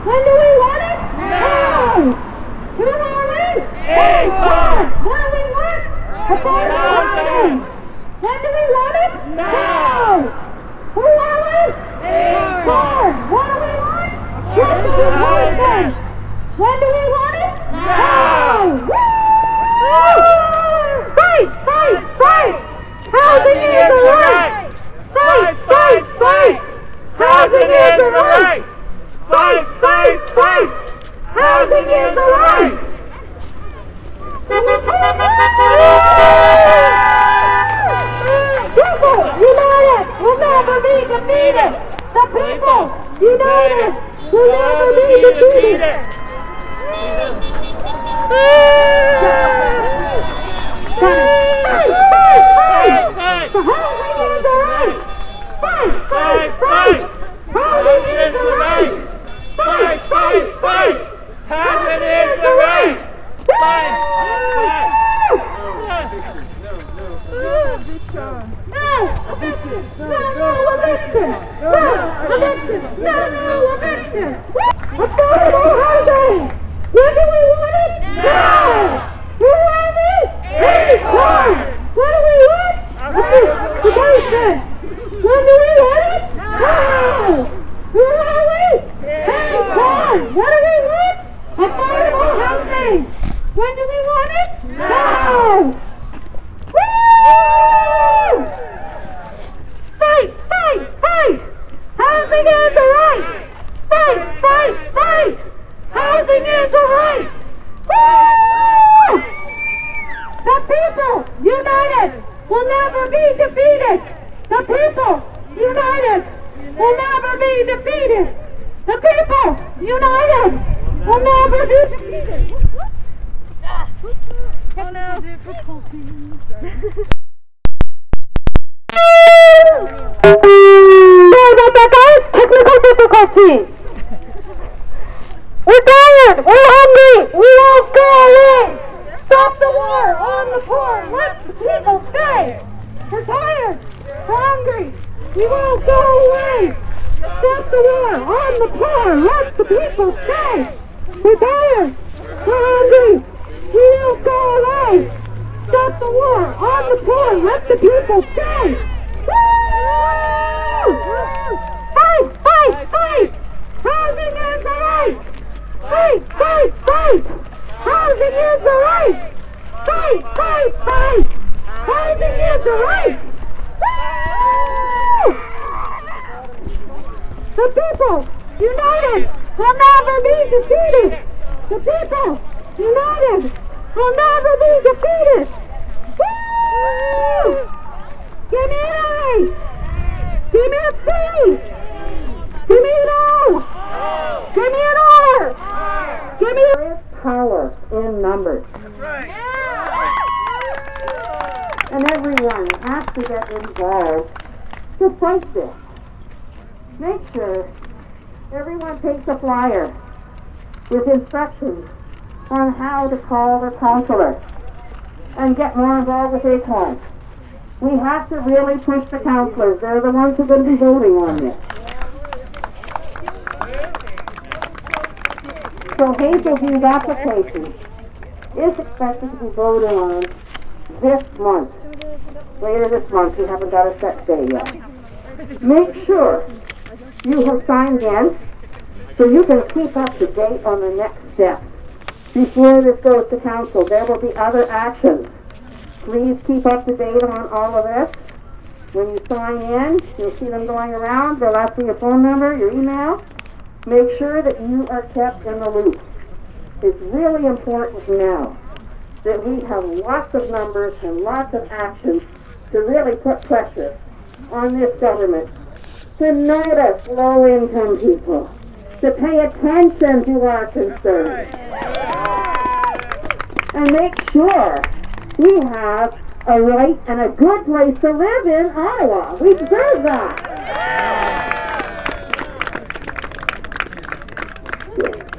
When do we want it? Now. Who are we? ACORN. What do we want? Affordable housing. When do we want it? Now. Who are we? ACORN. What do we want? Rental replacement. When do we want it? Now! Woo! Fight! Fight! Fight! Housing is the right! Fight! Fight! Fight! Housing is the right! Housing is right! People united will never be defeated! The people united will never be defeated! Eviction! Affordable housing! When do we want it? Now! Who are we? ACORN! What do we want? Occupation! When do we want it? Now! Who are we? ACORN! What do we want? Affordable housing! When do we want it? Now! Woo! Fight! Fight! Fight! Housing is the right! Fight! Fight! Fight! Housing is the right! Woo! The people united will never be defeated! The people united will never be defeated! The people united will never be defeated! About that, guys. Technical difficulties. We're tired. We're hungry. We won't go away. Stop the war on the poor. Let the people stay. We're tired. We're hungry. We won't go away. Stop the war on the poor. Let the people stay. We're tired. We're hungry. We won't go away. Stop the war on the poor. Let the people. Woo! Fight! Fight! Fight! Housing is the right! Fight! Fight! Fight! Housing is the right! Fight! Fight! Fight! Housing is the right! The people united will never be defeated! The people united will never be defeated! Woo! Give me an A! Give me a C! Give me an O! Give me an R! Give me a... Power in numbers. And everyone has to get involved to fight this. Make sure everyone takes a flyer with instructions on how to call their councillor and get more involved with ACORN. We have to really push the councillors. They're the ones who are going to be voting on this. So Hazelview's application is expected to be voted on this month. Later this month, we haven't got a set day yet. Make sure you have signed in so you can keep up to date on the next step. Before this goes to council, there will be other actions. Please keep up to date on all of this. When you sign in, you'll see them going around. They'll ask for your phone number, your email. Make sure that you are kept in the loop. It's really important now that we have lots of numbers and lots of actions to really put pressure on this government to notice low-income people, to pay attention to our concerns, and make sure we have a right and a good place to live in Ottawa. We deserve that. Yeah.